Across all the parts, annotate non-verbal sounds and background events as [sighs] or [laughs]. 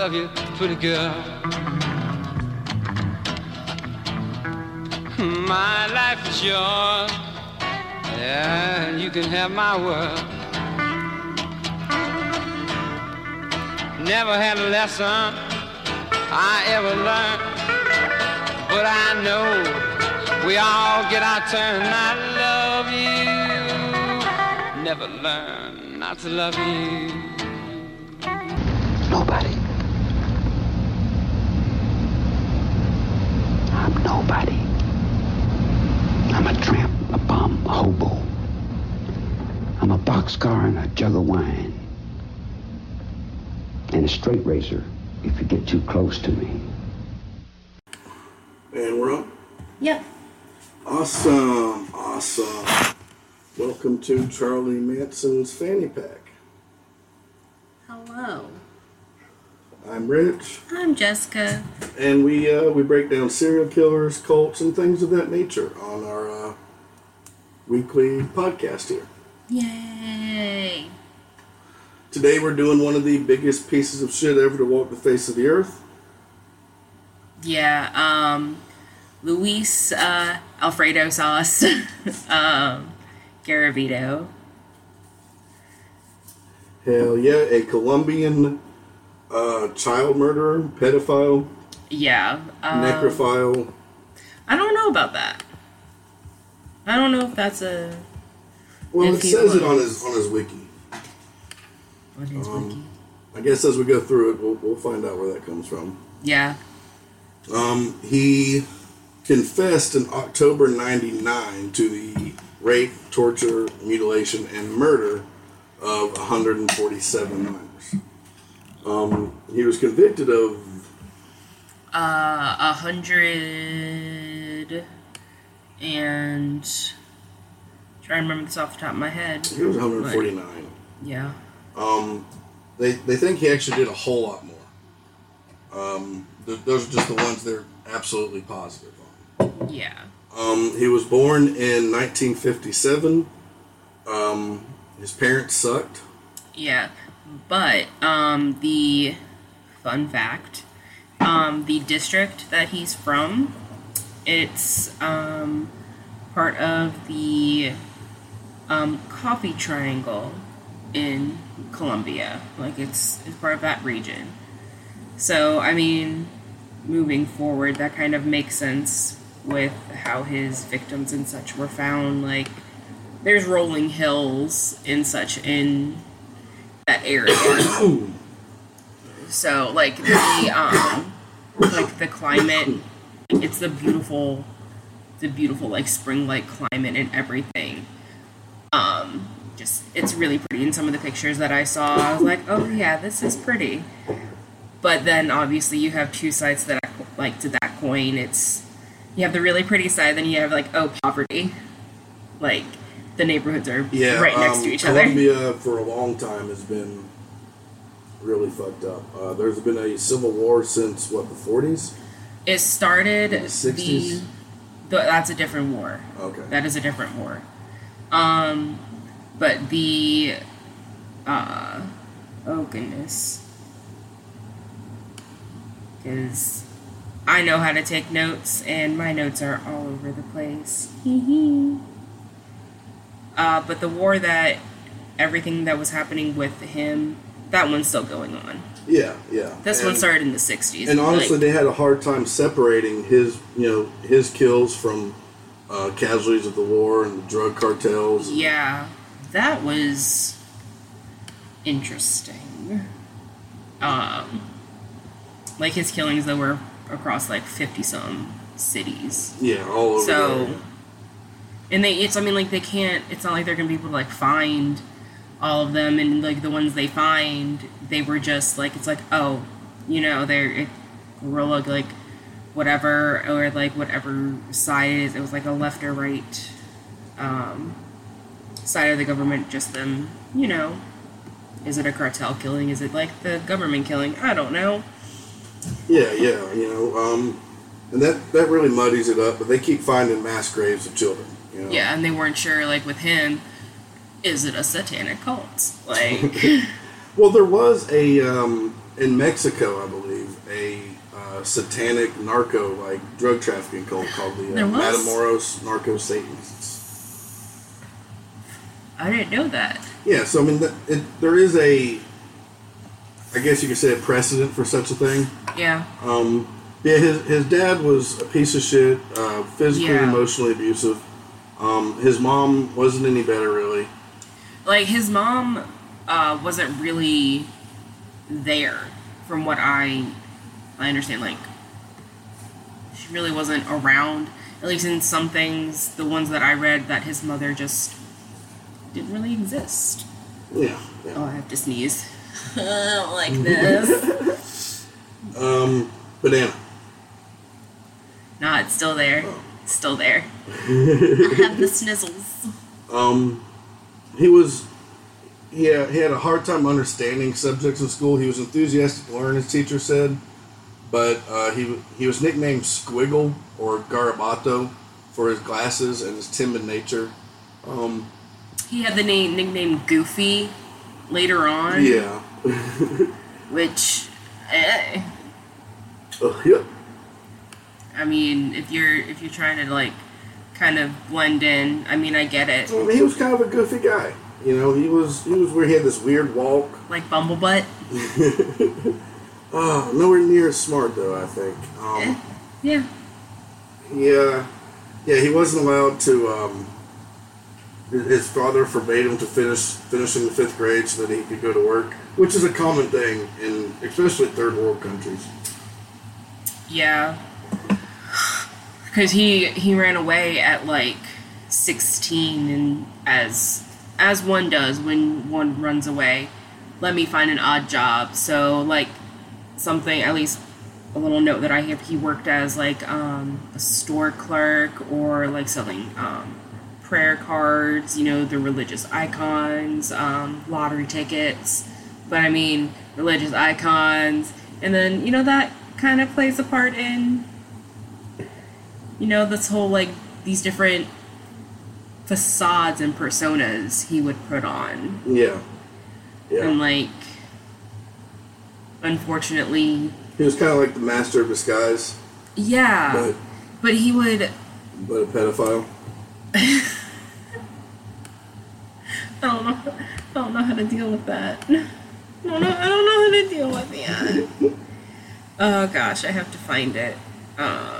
love you, pretty girl. My life is yours. Yeah, you can have my world. Never had a lesson I ever learned, but I know we all get our turn. I love you. Never learn not to love you. Nobody. I'm a tramp, a bum, a hobo. I'm a boxcar and a jug of wine. And a straight razor if you get too close to me. And we're up. Yep. Awesome. Awesome. Welcome to Charlie Manson's Fanny Pack. Hello. I'm Rich, I'm Jessica. and we uh, we break down serial killers, cults, and things of that nature on our uh, weekly podcast here. Yay. Today we're doing one of the biggest pieces of shit ever to walk the face of the earth. Yeah, um, Luis uh, Alfredo sauce. [laughs] um, Garavito. Hell yeah, a Colombian uh, child murderer, pedophile, Yeah. Um, necrophile. I don't know about that. I don't know if that's a. Well, it says it on his on his wiki. What is Um, wiki? I guess as we go through it, we'll, we'll find out where that comes from. Yeah. Um, he confessed in October 99 to the rape, torture, mutilation, and murder of 147 minors. Um, he was convicted of, Uh, a hundred and. Trying to remember this off the top of my head. he was 149. Yeah. Um, they, they think he actually did a whole lot more. Um, th- those are just the ones they're absolutely positive on. Yeah. Um, he was born in 1957. Um, his parents sucked. Yeah, but um, the fun fact, um, the district that he's from, it's um, part of the um, Coffee Triangle in Colombia. Like it's it's part of that region. So I mean, moving forward, that kind of makes sense with how his victims and such were found. Like there's rolling hills and such in that area. so like the um like the climate it's the beautiful the beautiful like spring like climate and everything. Um just it's really pretty in some of the pictures that I saw. I was like, "Oh yeah, this is pretty." But then obviously you have two sides that like to that coin. It's you have the really pretty side, then you have like oh poverty. Like the neighborhoods are Yeah, right next um, to each other. Colombia for a long time has been really fucked up. Uh, there's been a civil war since what the 40s. It started In the 60s? the, the that's a different war. Okay. That is a different war. Um but the uh oh goodness. Cuz I know how to take notes and my notes are all over the place. Uh but the war that everything that was happening with him that one's still going on. Yeah, yeah. This and, one started in the 60s. And honestly, Like- they had a hard time separating his, you know, his kills from uh, casualties of the war and the drug cartels. Yeah, that was interesting. Um, like his killings that were across like fifty some cities. Yeah, all over. So, there. And they it's I mean like they can't. It's not like they're gonna be able to like find all of them and like the ones they find they were just like it's like oh you know they're it, guerrilla like whatever or like whatever side it is it was like a left or right um, side of the government just them you know is it a cartel killing is it like the government killing i don't know Yeah, yeah, you know, um, and that that really muddies it up. But they keep finding mass graves of children. Know? yeah and they weren't sure like with him is it a satanic cult like [laughs] [laughs] Well, there was a um, in Mexico, I believe, a uh, satanic narco like drug trafficking cult called the uh. Matamoros Narco Satanists. I didn't know that. Yeah, so I mean, th- it, there is a, I guess you could say, a precedent for such a thing. Yeah. Um, yeah, his his dad was a piece of shit, uh, physically and Yeah. emotionally abusive. Um, his mom wasn't any better, really. Like his mom uh, wasn't really there, from what I I understand. Like she really wasn't around. At least in some things, the ones that I read, that his mother just didn't really exist. Yeah. yeah. Oh, I have to sneeze. [laughs] Like [laughs] this. Um, banana. nah, it's still there. It's still there. [laughs] I have the snizzles. Um, he was, yeah, he had a hard time understanding subjects in school. He was enthusiastic to learn, his teacher said, but uh, he he was nicknamed Squiggle or Garabato for his glasses and his timid nature. Um, He had the name nickname Goofy later on, yeah. [laughs] which, eh, Uh, yep. I mean, if you're if you're trying to like kind of blend in, I mean, I get it. I mean, he was kind of a goofy guy. You know, he was he was where he had this weird walk. Like Bumblebutt. Oh, [laughs] nowhere near as smart though. I think. Um, Eh, yeah. Yeah, yeah, he wasn't allowed to. Um, his- his father forbade him to finish finishing the fifth grade so that he could go to work, which is a common thing in especially third world countries. Yeah. Cuz he he ran away at like 16 and as as one does when one runs away, let me find an odd job. So like something at least a little note that I have he worked as like um a store clerk or like selling um prayer cards, you know, the religious icons, um, lottery tickets. But I mean, religious icons. And then, you know, that kind of plays a part in, you know, this whole like these different facades and personas he would put on. Yeah, And like, unfortunately, He was kind of like the master of disguise, yeah. but But he would, but a pedophile. [laughs] I don't know. I don't know how to deal with that. [laughs] I don't know. I don't know how to deal with that. [laughs] oh gosh, I have to find it. Um,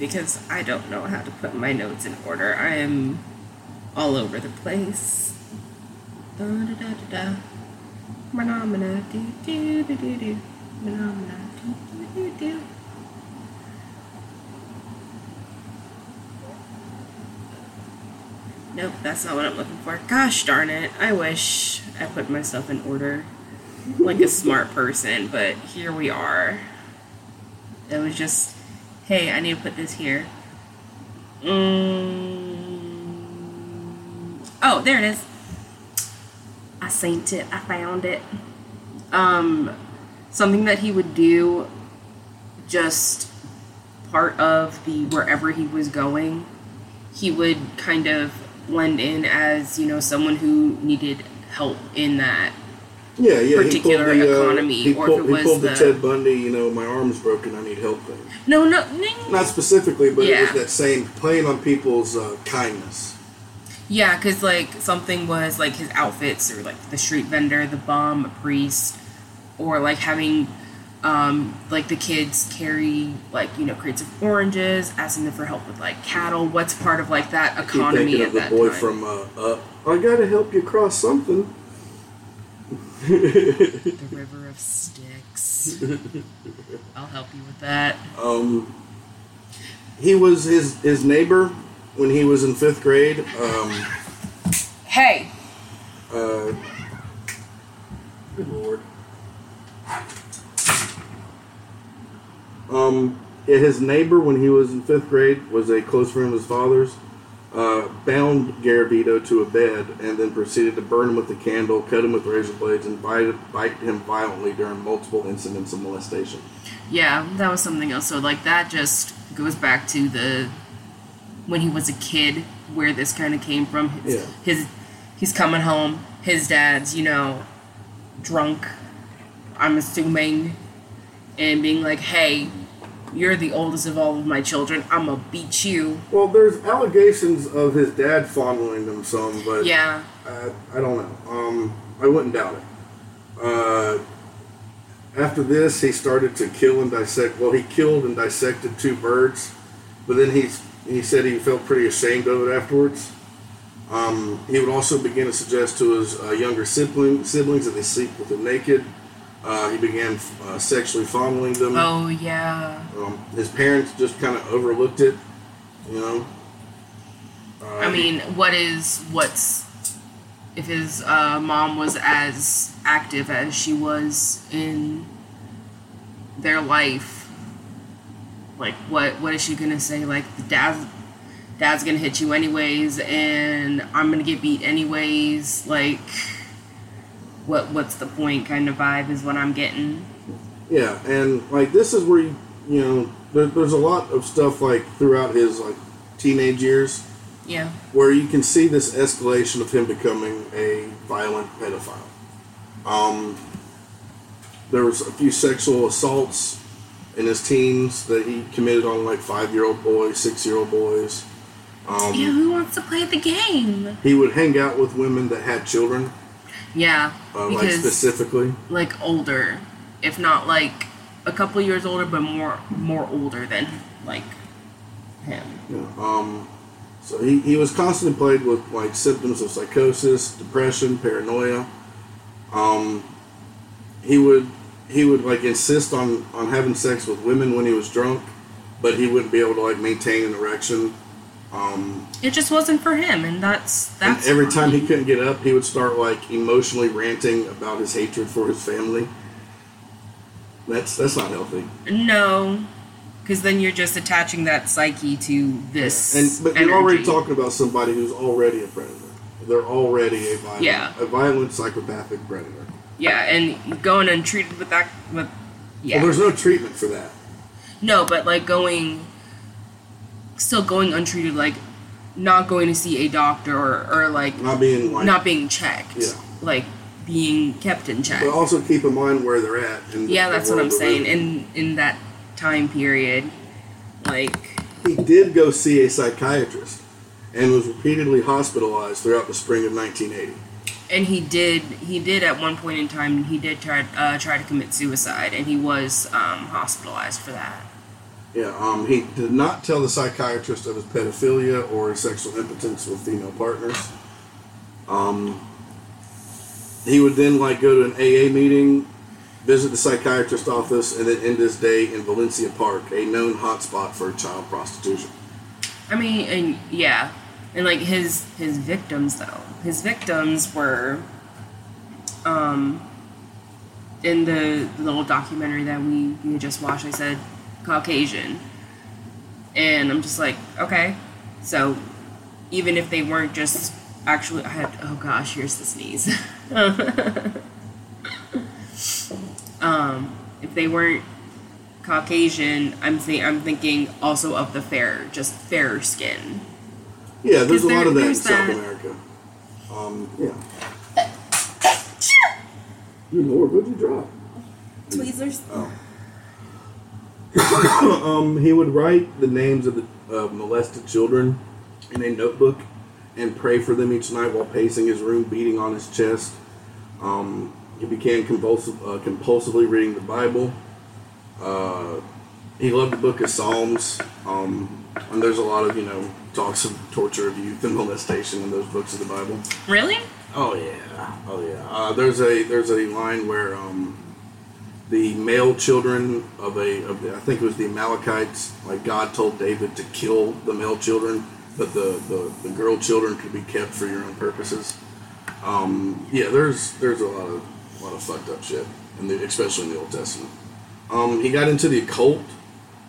because I don't know how to put my notes in order. I am all over the place. Da. Nope, that's not what I'm looking for. Gosh darn it. I wish I put myself in order like a smart person, but here we are. It was just, hey, I need to put this here. Mm. Oh, there it is. I seen it. I found it. Um, something that he would do, just part of the wherever he was going, he would kind of blend in as you know someone who needed help in that Yeah, yeah. Particular he pulled the, economy, Uh, he pulled, he pulled the, the- Ted Bundy. You know, my arm's broken. I need help. Thing. no no no Not specifically, but it was that same playing on people's uh, kindness. Yeah, because like something was like his outfits, or like the street vendor, the bum, a priest, or like having um, like the kids carry like you know crates of oranges, asking them for help with like cattle. What's part of like that Keep economy thinking at of the boy time? from uh, Up. I gotta help you cross something. [laughs] the River of Styx. I'll help you with that. Um, he was his his neighbor when he was in fifth grade. Um, Hey, uh, good lord. Um, yeah, his neighbor when he was in fifth grade was a close friend of his father's. Uh, bound Garavito to a bed and then proceeded to burn him with a candle, cut him with razor blades, and bite, bite him violently during multiple incidents of molestation. Yeah, that was something else. So like that just goes back to the when he was a kid, where this kind of came from. His, Yeah. his he's coming home. His dad's, you know, drunk, I'm assuming, and being like, hey, you're the oldest of all of my children. I'm gonna beat you. Well, there's allegations of his dad fondling them some, but Yeah. I, I don't know. Um, I wouldn't doubt it. Uh, after this, he started to kill and dissect. Well, he killed and dissected two birds, but then he's he said he felt pretty ashamed of it afterwards. Um, he would also begin to suggest to his uh, younger sibling, siblings that they sleep with them naked. Uh, he began uh, sexually fondling them. Oh yeah. Um, his parents just kind of overlooked it, you know. Uh, I mean, what is what's if his uh, mom was as active as she was in their life? Like, what what is she gonna say? Like, the dad's dad's gonna hit you anyways, and I'm gonna get beat anyways. Like, what what's the point? Kind of vibe is what I'm getting. Yeah, and like this is where you, you know there, there's a lot of stuff like throughout his like teenage years Yeah. where you can see this escalation of him becoming a violent pedophile. Um, there was a few sexual assaults in his teens that he committed on like five year old boys, six year old boys. Um, Yeah. Who wants to play the game? He would hang out with women that had children, Yeah. uh, like because specifically. like older, if not like a couple years older, but more more older than like him. Yeah. Um, so he, he was constantly plagued with like symptoms of psychosis, depression, paranoia. Um, he would he would like insist on on having sex with women when he was drunk, but he wouldn't be able to like maintain an erection. Um, It just wasn't for him, and that's and that's every time he couldn't get up, he would start like emotionally ranting about his hatred for his family. That's that's not healthy. no, because then you're just attaching that psyche to this. And but you're already talking about somebody who's already a predator. They're already a violent, Yeah. a violent psychopathic predator. Yeah, and going untreated with that with yeah. Well, there's no treatment for that. No, but like going, still going untreated, like not going to see a doctor or, or like Not being like. not being checked, Yeah. like being kept in check. But also keep in mind where they're at. Yeah, the that's what I'm saying. In in that time period, like he did go see a psychiatrist, and was repeatedly hospitalized throughout the spring of 1980. and he did he did at one point in time he did try uh, try to commit suicide and he was um, hospitalized for that. Yeah, um, he did not tell the psychiatrist of his pedophilia or his sexual impotence with female partners. Um, he would then like go to an AA meeting, visit the psychiatrist office, and then end his day in Valencia Park, a known hotspot for child prostitution. I mean, and yeah, and like his his victims though, his victims were, um, in the, the little documentary that we we just watched. I said Caucasian, and I'm just like, okay, so even if they weren't just actually, I had oh gosh, here's the sneeze. [laughs] um, if they weren't Caucasian, I'm think I'm thinking also of the fair, just fairer skin. Yeah, there's a there- lot of that in South that- America. Um, yeah. Good lord, what'd you drop? Tweezers. [coughs] um, he would write the names of the uh, molested children in a notebook and pray for them each night while pacing his room, beating on his chest. Um, he began compulsive, uh, compulsively reading the Bible. Uh, he loved the Book of Psalms, um, and there's a lot of you know talks of torture of youth and molestation in those books of the Bible. Really? Oh yeah, oh yeah. Uh, there's a there's a line where um, the male children of a of the, I think it was the Amalekites, like God told David to kill the male children, but the the, the girl children could be kept for your own purposes. Um, yeah, there's there's a lot of a lot of fucked up shit, in the, especially in the Old Testament. Um, he got into the occult,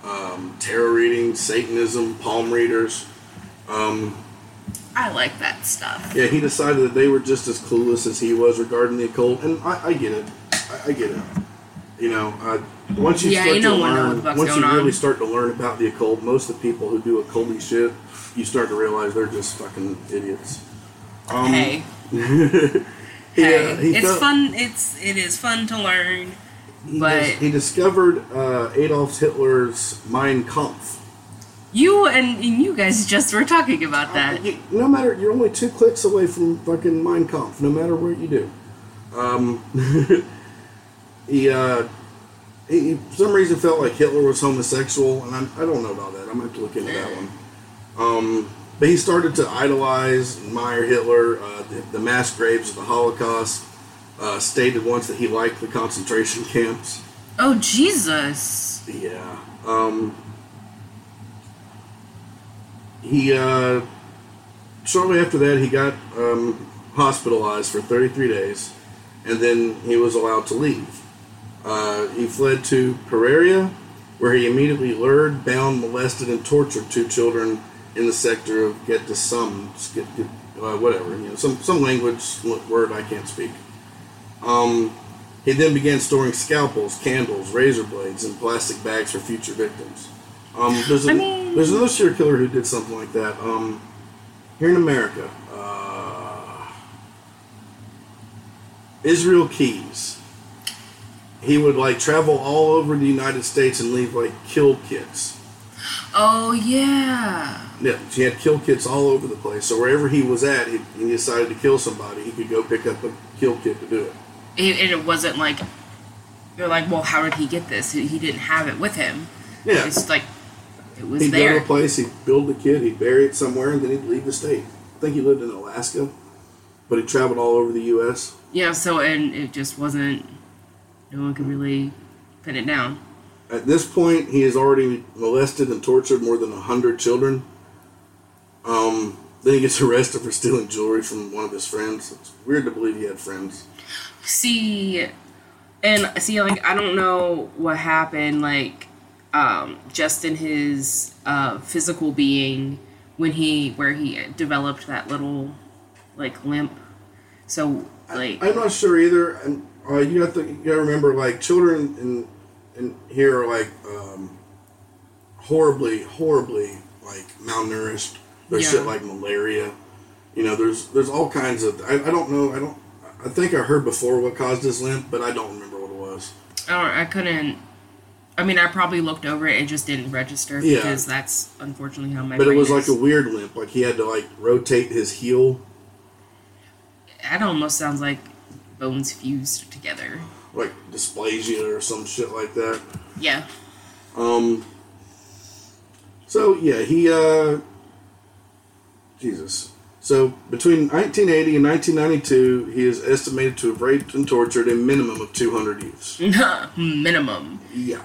um, tarot reading, Satanism, palm readers. Um, I like that stuff. yeah, he decided that they were just as clueless as he was regarding the occult, and I, I get it. I, I get it. You know, uh, once you Yeah, start you to learn, once you really on. start to learn about the occult, most of the people who do occulty shit, you start to realize they're just fucking idiots. Um, hey, [laughs] uh, hey, he it's felt- fun. It's it is fun to learn. He, But- dis- he discovered uh, Adolf Hitler's Mein Kampf. You and, and you guys just were talking about that. You- no matter, you're only two clicks away from fucking Mein Kampf. No matter what you do. Um, [laughs] he, uh, he, he for some reason felt like Hitler was homosexual, and I'm, I don't know about that. I'm gonna have to look into that one. Um, but he started to idolize, and admire Hitler. Uh, the, the mass graves of the Holocaust. Uh, stated once that he liked the concentration camps. Oh Jesus! Yeah. Um, he uh, shortly after that he got um, hospitalized for 33 days, and then he was allowed to leave. Uh, he fled to Pereira, where he immediately lured, bound, molested, and tortured two children in the sector of Get to some get, get, uh, whatever you know some some language word I can't speak. Um, he then began storing scalpels, candles, razor blades, and plastic bags for future victims. Um, there's, a, I mean- there's another serial killer who did something like that. Um, here in America, uh, Israel Keyes. He would like travel all over the United States and leave like kill kits. Oh yeah. Yeah, he had kill kits all over the place. So wherever he was at, he, he decided to kill somebody. He could go pick up a kill kit to do it. It, and it wasn't like you're like, well, how did he get this? He didn't have it with him. Yeah, It's like it was He'd go there. to a place, he'd build the kit, he'd bury it somewhere, and then he'd leave the state. I think he lived in Alaska, but he traveled all over the U.S. Yeah. So and it just wasn't. No one can really pin it down. At this point, he has already molested and tortured more than 100 children. Um, then he gets [laughs] arrested for stealing jewelry from one of his friends. It's weird to believe he had friends. See, and see, like I don't know what happened, like, um, just in his uh, physical being when he where he developed that little like limp. So like, I'm not sure either. And uh, you have to you gotta remember, like children in in here are like um, horribly, horribly like malnourished. There's Yeah. shit like malaria. You know, there's there's all kinds of. I, I don't know. I don't. I think I heard before what caused his limp, but I don't remember what it was. I don't, I couldn't. I mean, I probably looked over it and just didn't register Yeah. because that's unfortunately how my. But it was like a weird limp. Like he had to like rotate his heel, That almost sounds like bones fused together. like dysplasia or some shit like that. Yeah. Um. So yeah, he uh. Jesus. So between 1980 and 1992, he is estimated to have raped and tortured a minimum of 200 youths. [laughs] Minimum. Yeah.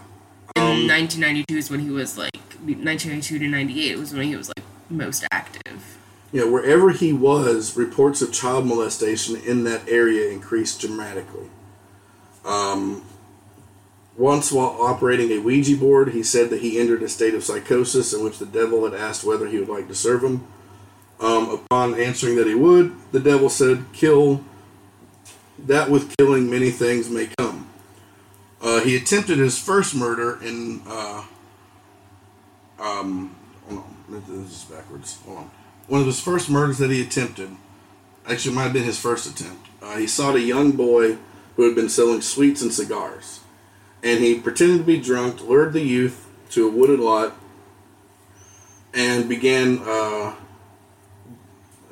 In 1992 is when he was like 1992 to 98 was when he was like most active. Yeah, wherever he was, reports of child molestation in that area increased dramatically. Um, once, while operating a Ouija board, he said that he entered a state of psychosis in which the devil had asked whether he would like to serve him. Um, upon answering that he would, the devil said, Kill, that with killing many things may come. Uh, he attempted his first murder in. Uh, um, hold on, this is backwards. Hold on. One of his first murders that he attempted, actually, might have been his first attempt. Uh, he sought a young boy who had been selling sweets and cigars, and he pretended to be drunk, lured the youth to a wooded lot, and began, uh,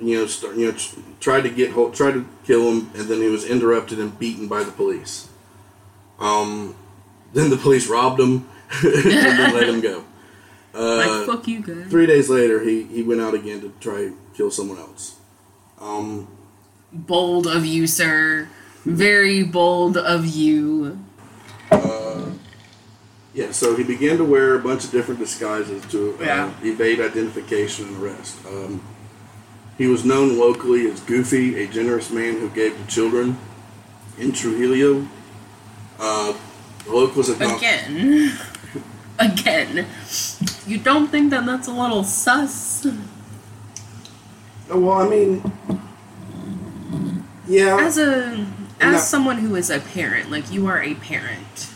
you know, start, you know, tried to get hold, tried to kill him, and then he was interrupted and beaten by the police. Um, then the police robbed him [laughs] and then let him go. Like fuck you guys. Three days later, he, he went out again to try to kill someone else. Um, Bold of you, sir. Very bold of you. yeah, so he began to wear a bunch of different disguises to uh, Yeah. evade identification and arrest. Um, he was known locally as Goofy, a generous man who gave to children in Trujillo. Uh, the locals had not- [laughs] Again. You don't think that that's a little sus? Oh, well, I mean, yeah, As a as someone who is a parent, like you are a parent.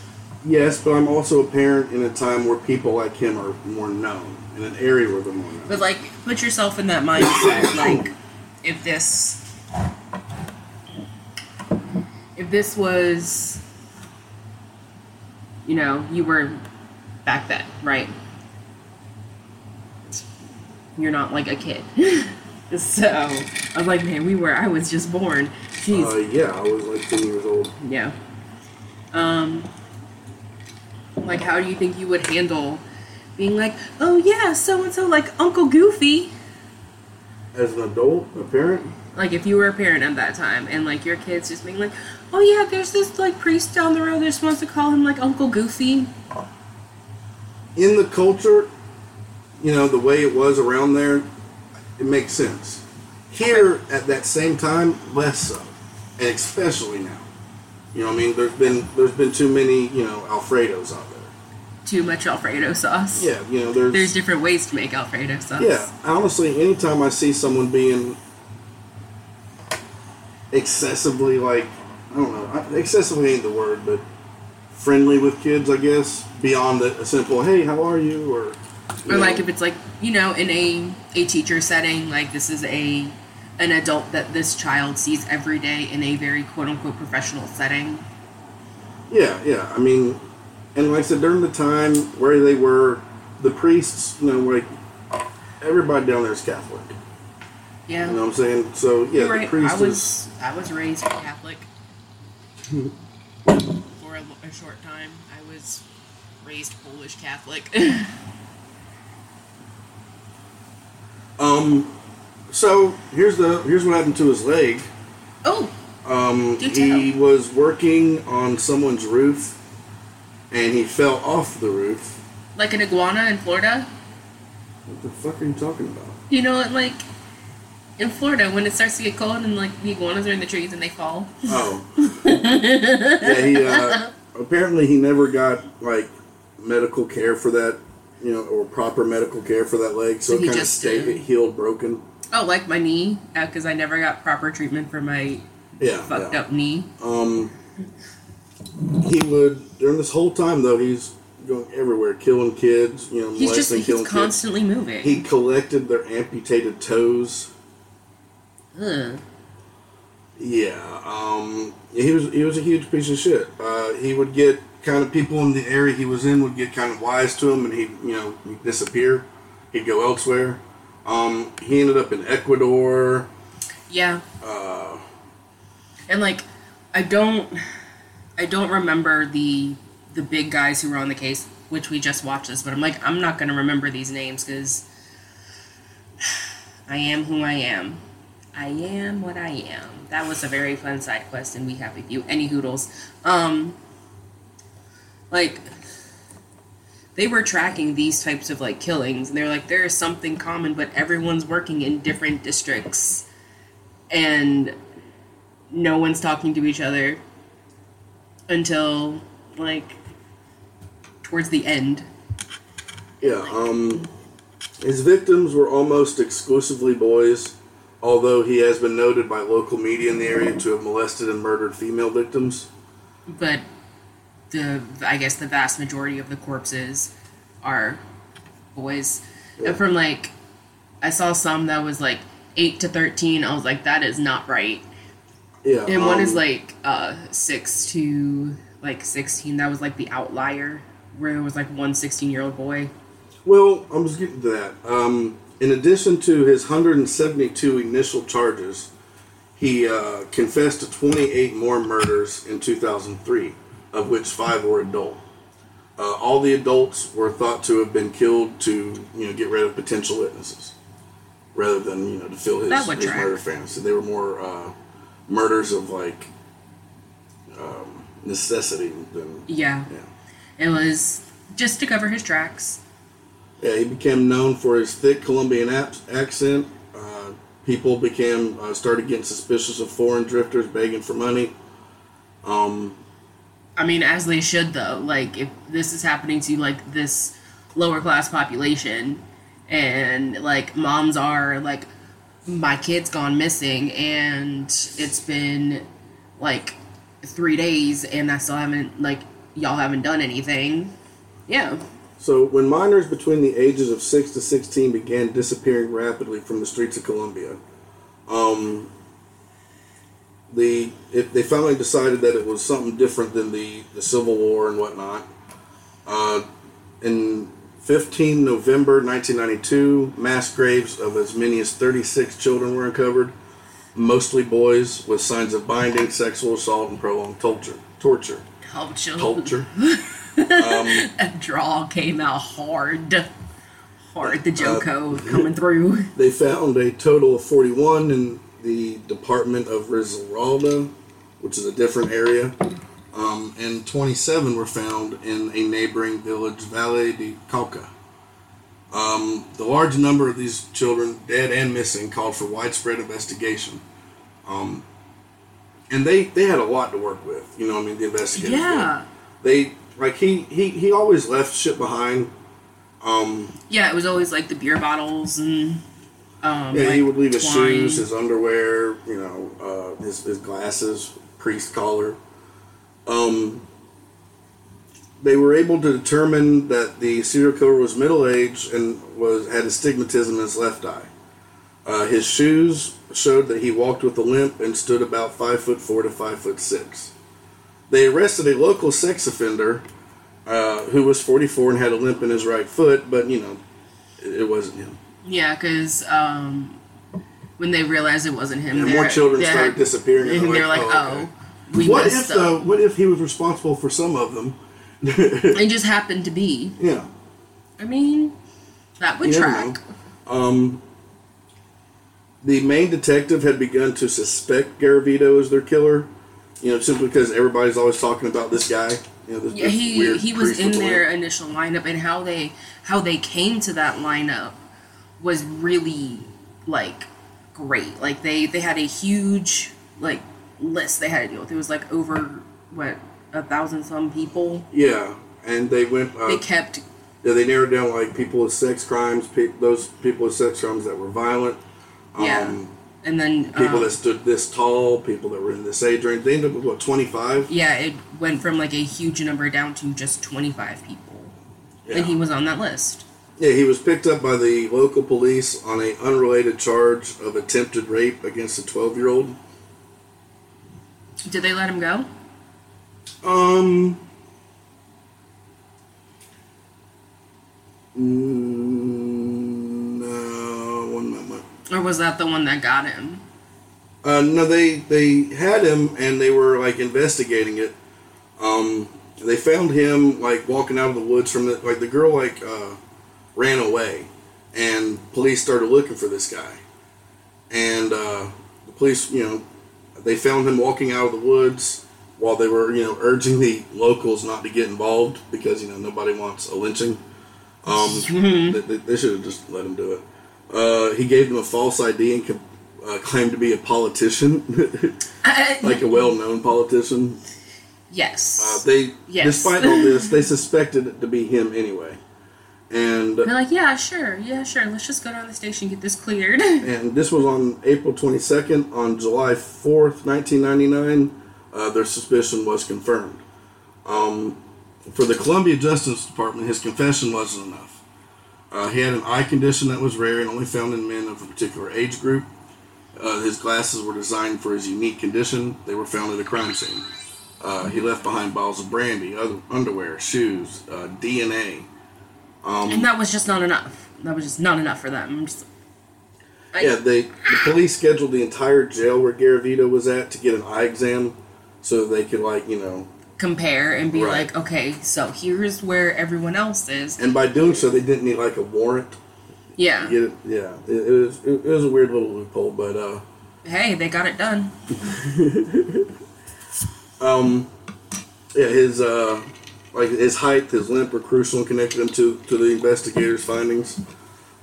yes, but I'm also a parent in a time where people like him are more known, in an area where they're more known. But like put yourself in that mindset, [coughs] like if this if this was, you know, you were back then, right? You're not like a kid. [laughs] so I was like, man, we were. I was just born. Jeez. Uh, yeah, I was like 10 years old. Yeah. Um like how do you think you would handle being like, "Oh yeah, so and so like Uncle Goofy." As an adult, a parent, Like if you were a parent at that time and like your kids just being like, "Oh yeah, there's this like priest down the road that just wants to call him like Uncle Goofy." In the culture, you know, the way it was around there, it makes sense. Here, at that same time, less so, and especially now. You know, what I mean, there's been there's been too many, you know, Alfredos out there. Too much alfredo sauce. Yeah, you know, there's, There's different ways to make alfredo sauce. yeah. Honestly, anytime I see someone being excessively like, I don't know, excessively ain't the word, but friendly with kids, I guess, beyond a, simple "Hey, how are you?" or you Or like if it's like, you know, in a a teacher setting, like this is a an adult that this child sees every day in a very quote unquote professional setting. Yeah, yeah. I mean, and like I said, during the time where they were, the priests, you know, like everybody down there is Catholic. Yeah. You know what I'm saying? So yeah, You're the right. priest I was I was raised Catholic. [laughs] For a, a short time, I was raised Polish Catholic. [laughs] Um, so here's the here's what happened to his leg. oh, Um, he was working on someone's roof, and he fell off the roof. like an iguana in Florida. What the fuck are you talking about? You know, what like in Florida when it starts to get cold and like the iguanas are in the trees and they fall. Oh, yeah. He uh, apparently he never got like medical care for that, you know, or proper medical care for that leg, so So it he kind of just, stayed uh, it healed broken. Oh, like my knee, because I never got proper treatment for my Yeah, fucked yeah. up knee. Um, he would during this whole time though he's going everywhere, killing kids, you know, He's just he's killing kids. constantly moving. He collected their amputated toes. Ugh. Yeah, um, he was he was a huge piece of shit. Uh, he would get kind of people in the area he was in would get kind of wise to him, and he you know he'd disappear. He'd go elsewhere. Um, he ended up in Ecuador. Yeah. Uh, And like, I don't, I don't remember the the big guys who were on the case, which we just watched this. But I'm like, I'm not gonna remember these names because [sighs] I am who I am. I am what I am. That was a very fun side quest, and we have with you. Any hoodles, um, like. They were tracking these types of like killings, and they're like, there is something common, but everyone's working in different districts, and no one's talking to each other until like towards the end. Yeah, um, his victims were almost exclusively boys, although he has been noted by local media in the area to have molested and murdered female victims. But the I guess the vast majority of the corpses are boys. Yeah. And from like I saw some that was like eight to thirteen, I was like, that is not right. Yeah, And one is um, like uh six to like sixteen. That was like the outlier where there was like one 16 year old boy. Well, I'm just getting to that. Um, in addition to his 172 initial charges, he uh, confessed to 28 more murders in 2003, of which five were adult. Uh, all the adults were thought to have been killed to, you know, get rid of potential witnesses, rather than you know to fill his, his track. murder fantasy. They were more uh, murders of like um, necessity than Yeah. yeah. It was just to cover his tracks. Yeah, he became known for his thick Colombian accent. Uh, people became uh, started getting suspicious of foreign drifters begging for money. Um, I mean, as they should though. Like if this is happening to like this lower class population, and like moms are like, my kid's gone missing, and it's been like three days, and I still haven't like y'all haven't done anything. Yeah, so when minors between the ages of six to sixteen began disappearing rapidly from the streets of Colombia, um, the it, they finally decided that it was something different than the, the Civil War and whatnot. Uh, in 15 November 1992, mass graves of as many as 36 children were uncovered, mostly boys with signs of binding, sexual assault, and prolonged torture. Torture. Culture. [laughs] [laughs] Torture. That draw came out hard. Hard. The Joe code coming through. They found a total of 41 in the Department of Risaralda, which is a different area. Um, and 27 were found in a neighboring village, Valle de Cauca. Um, the large number of these children, dead and missing, called for widespread investigation. Um, and they, they had a lot to work with, you know. I mean, the investigators. did. Yeah. They like he, he he always left shit behind. Um, Yeah, it was always like the beer bottles and um Yeah, he would leave his twine. shoes, his underwear, you know, uh, his his glasses, priest collar. Um, they were able to determine that the serial killer was middle aged and was had astigmatism in his left eye. Uh, his shoes showed that he walked with a limp and stood about five foot four to five foot six. They arrested a local sex offender uh, who was 44 and had a limp in his right foot, but you know, it, it wasn't him. Yeah, because um, when they realized it wasn't him, they're- more children they started disappearing. And they're like, oh, okay. oh, we what if though? What if he was responsible for some of them? It just happened to be. Yeah, I mean, that would you track. Um, the main detective had begun to suspect Garavito as their killer. You know, simply because everybody's always talking about this guy. You know, this, Yeah, this he he was in their initial lineup, and how they how they came to that lineup was really like great. Like they they had a huge like list they had to deal with. It was like over what a thousand some people. Yeah, and they went. Uh, They kept yeah, they narrowed down like people with sex crimes, pe- those people with sex crimes that were violent. yeah, Um, and then people um, that stood this tall, people that were in this age range. They ended up with what twenty five. yeah, it went from like a huge number down to just twenty five people, and he was on that list. Yeah, he was picked up by the local police on a unrelated charge of attempted rape against a 12 year old. Did they let him go? Um. Or was that the one that got him? Uh, no, they they had him and they were like investigating it. Um, they found him like walking out of the woods from the like the girl like uh, ran away, and police started looking for this guy, and uh, the police you know they found him walking out of the woods while they were you know urging the locals not to get involved because you know nobody wants a lynching. Um, [laughs] they, they- they should have just let him do it. Uh, he gave them a false ID and co- uh, claimed to be a politician, [laughs] like a well-known politician. yes. Uh, they, Yes. despite all this, they suspected it to be him anyway, and They're like, yeah, sure, yeah, sure. Let's just go down to the station get this cleared. [laughs] and this was on April 22nd. On July 4th, 1999, uh, their suspicion was confirmed. Um, for the Colombia Justice Department, his confession wasn't enough. Uh, he had an eye condition that was rare and only found in men of a particular age group. Uh, his glasses were designed for his unique condition. They were found at a crime scene. Uh, he left behind bottles of brandy, other, underwear, shoes, uh, DNA. and that was just not enough. That was just not enough for them. Just- I- Yeah, they the police scheduled the entire jail where Garavito was at to get an eye exam, so they could like you know, compare and be Right. like, okay, so here's where everyone else is. and by doing so they didn't need like a warrant. Yeah. It? Yeah, it, it was it, it was a weird little loophole, but uh, Hey, they got it done. [laughs] um, yeah, his uh, like his height, his limp were crucial and connected him to to the investigators' findings.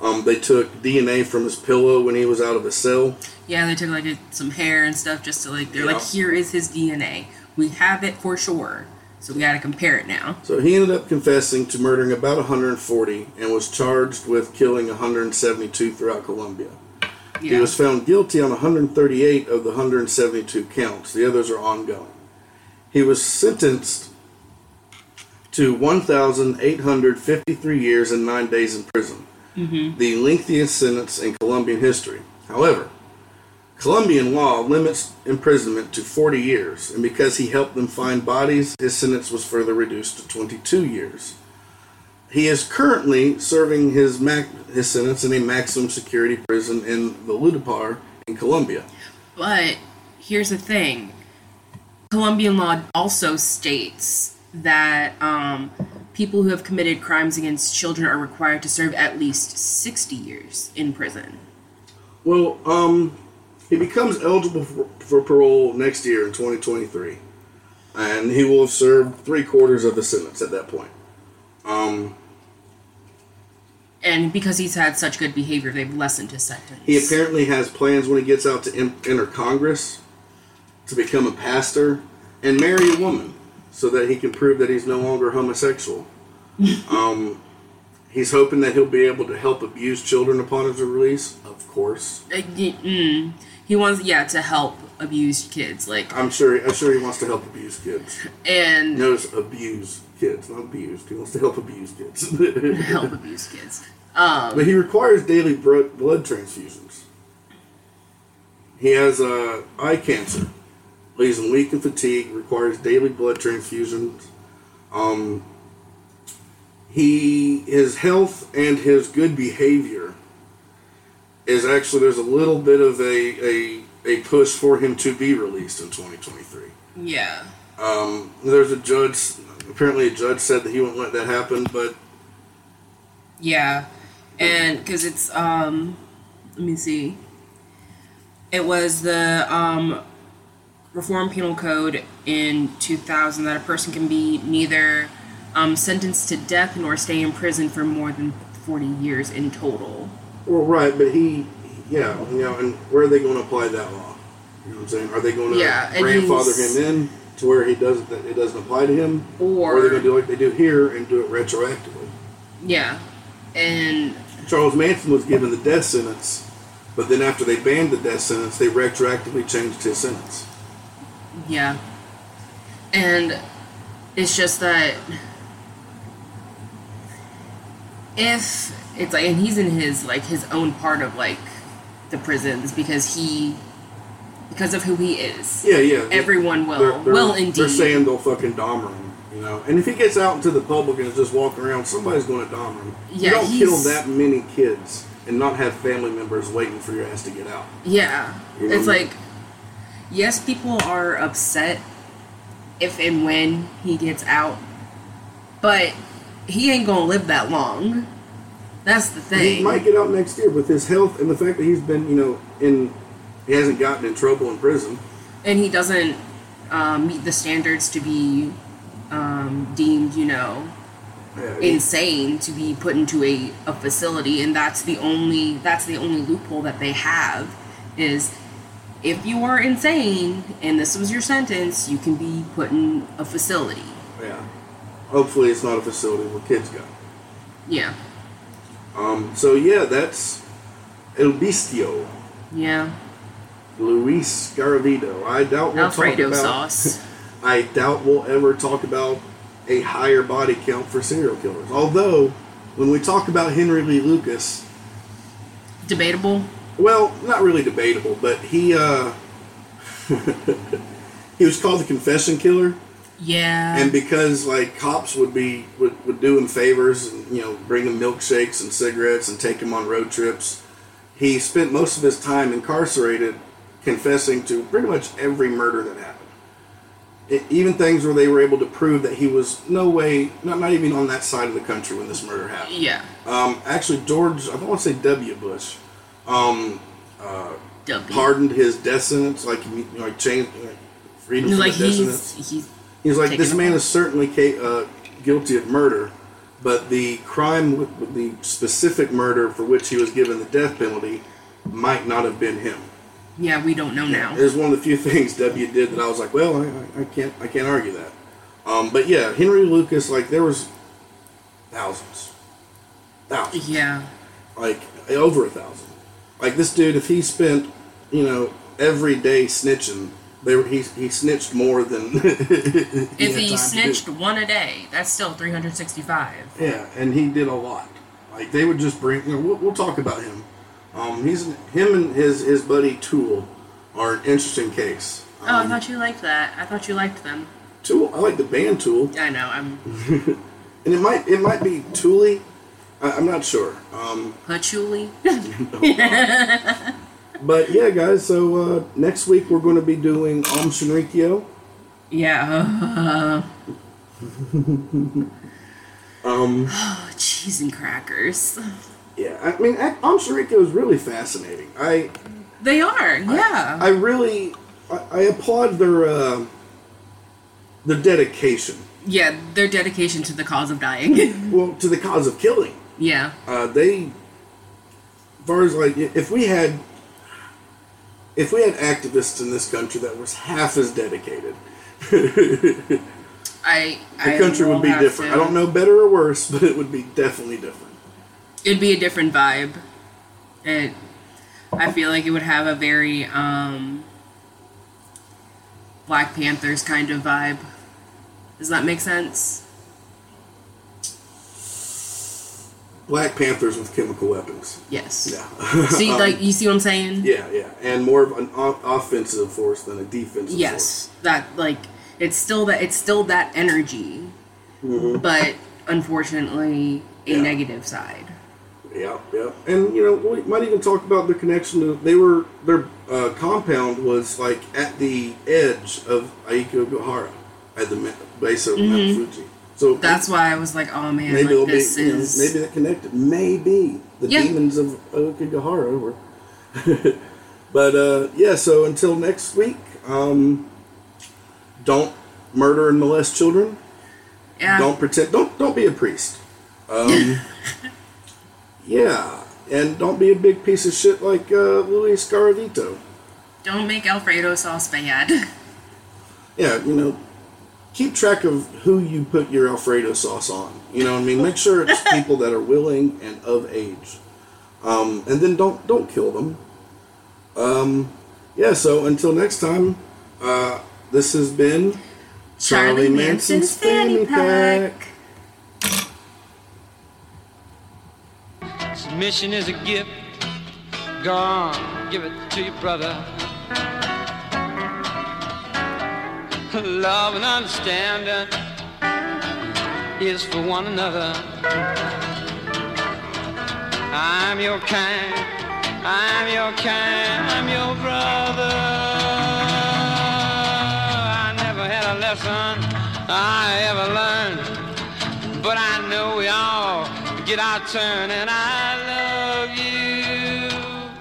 Um, they took DNA from his pillow when he was out of his cell. Yeah, they took like a, some hair and stuff just to like, they're like, here is his DNA. We have it for sure. So we gotta compare it now. So he ended up confessing to murdering about 140 and was charged with killing 172 throughout Colombia. He was found guilty on 138 of the 172 counts. The others are ongoing. He was sentenced to 1,853 years and nine days in prison, mm-hmm. the lengthiest sentence in Colombian history. However, Colombian law limits imprisonment to 40 years, and because he helped them find bodies, his sentence was further reduced to 22 years. He is currently serving his mac- his sentence in a maximum security prison in Valledupar in Colombia. But here's the thing Colombian law also states that um, people who have committed crimes against children are required to serve at least 60 years in prison. Well, um, he becomes eligible for, for parole next year in 2023, and he will have served three quarters of the sentence at that point. Um, And because he's had such good behavior, they've lessened his sentence. he apparently has plans when he gets out to en- enter Congress to become a pastor and marry a woman so that he can prove that he's no longer homosexual. [laughs] um, he's hoping that he'll be able to help abused children upon his release, of course. Uh, mm, he wants, yeah, to help abused kids. Like, I'm sure. I'm sure he wants to help abused kids. and Notice abuse kids, not abused. He wants to help abuse kids. [laughs] help abused kids. Um, but he requires daily bro- blood transfusions. He has uh, eye cancer. Leaves him weak and fatigued. Requires daily blood transfusions. Um, he his health and his good behavior is actually there's a little bit of a a, a push for him to be released in 2023. yeah. Um, there's a judge. Apparently, a judge said that he wouldn't let that happen, but Yeah, and because it's um, let me see. It was the um, Reform Penal Code in 2000 that a person can be neither um, sentenced to death nor stay in prison for more than 40 years in total. Well, right. But he, yeah, you know, and where are they going to apply that law? You know what I'm saying? Are they going to Yeah, grandfather him in to where he doesn't that it doesn't apply to him, Or- are they going to do like they do here and do it retroactively? Yeah, and Charles Manson was given the death sentence, but then after they banned the death sentence, they retroactively changed his sentence. yeah, and it's just that if it's like, and he's in his like his own part of like the prisons because he because of who he is. Yeah, yeah. Everyone will They're, they're, will They're saying they'll fucking Dahmer him, you know. And if he gets out into the public and is just walking around, somebody's going to Dahmer him. Yeah, you don't kill that many kids and not have family members waiting for your ass to get out. Yeah. You know It's I mean? like, yes, people are upset if and when he gets out, but he ain't gonna live that long. That's the thing. He might get out next year with his health and the fact that he's been, you know, in he hasn't gotten in trouble in prison. and he doesn't um, meet the standards to be um, deemed, you know, Yeah, insane to be put into a, a facility and that's the only that's the only loophole that they have is if you are insane and this was your sentence you can be put in a facility yeah. Hopefully, it's not a facility where kids go. yeah Um. So yeah, that's El Bistio, yeah Luis Garavito. I doubt we'll alfredo talk about. sauce [laughs] I doubt we'll ever talk about a higher body count for serial killers. Although, when we talk about Henry Lee Lucas, debatable well, not really debatable, but he uh, [laughs] he was called the Confession Killer, yeah and because like cops would be would, would do him favors and you know bring him milkshakes and cigarettes and take him on road trips, he spent most of his time incarcerated, confessing to pretty much every murder that happened. It, even things where they were able to prove that he was no way, not, not even on that side of the country when this murder happened. yeah Um, actually, George, I don't want to say W. Bush, um, uh, W. pardoned his death sentence, like you know, like changed, like, freed him from like the death he's sentence. He's like, this man is certainly ca- uh, guilty of murder, but the crime, with, the specific murder for which he was given the death penalty, might not have been him. yeah we don't know now It was one of the few [laughs] things W did that I was like, well, I, I- I can't, I can't argue that. Um, but yeah, Henry Lucas, like there was thousands, thousands, yeah like over a thousand. Like this dude, if he spent, you know, every day snitching, they were, he he snitched more than. [laughs] if he to do. snitched one a day that's still 365 Yeah, and he did a lot. Like they would just bring. You know, we'll, we'll talk about him. Um, he's him and his his buddy Toole are an interesting case. Oh, I Um, thought you liked that. I thought you liked them. Tool. I like the band Tool, I know. I'm [laughs] and it might it might be Tooley. I, I'm not sure. Um, patchouli. [laughs] but yeah, guys. So uh, next week we're going to be doing Aum Shinrikyo. yeah. [laughs] Um, Oh, [sighs] cheese and crackers. yeah, I mean Aum Shinrikyo is really fascinating. I They are. Yeah. I really I, I applaud their uh, their dedication. yeah. Their dedication to the cause of dying. [laughs] Well, to the cause of killing. yeah. uh, they, as far as like, if we had, if we had activists in this country that was half as dedicated, [laughs] the I. I country would be different. to- I don't know better or worse, but it would be definitely different. It'd be a different vibe. It. I feel like it would have a very um. Black Panthers kind of vibe. Does that make sense? Black Panthers with chemical weapons. Yes. Yeah. [laughs] See, [laughs] Um, like you see what I'm saying? Yeah, yeah, and more of an o- offensive force than a defensive Yes, that like it's still that it's still that energy, but unfortunately a Yeah. negative side. Yeah, yeah, and you know we might even talk about the connection to. They were their uh, compound was like at the edge of Aokigahara, at the base of Mount Fuji. So. That's why I was like, oh man, maybe like it'll be this you know, maybe they're connected. Maybe the Yeah. demons of Aokigahara were. [laughs] but uh, yeah, so until next week, um, don't murder and molest children. yeah, Don't pretend. Don't don't be a priest. Um, [laughs] yeah, and don't be a big piece of shit like uh, Luis Garavito. don't make Alfredo sauce bad. [laughs] Yeah, you know, keep track of who you put your Alfredo sauce on. You know what I mean? Make sure it's [laughs] people that are willing and of age. Um, and then don't don't kill them. Um, yeah, so until next time, uh, this has been Charlie Manson's fanny pack. Submission is a gift. Go on, give it to your brother. [laughs] Love and understanding is for one another. I'm your kind, I'm your kind, I'm your brother. I never had a lesson I ever learned, but I know we all get our turn, and I love you.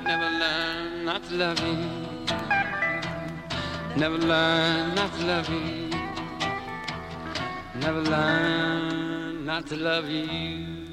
Never learn not to love you. Never learn not to love you. Never learn not to love you.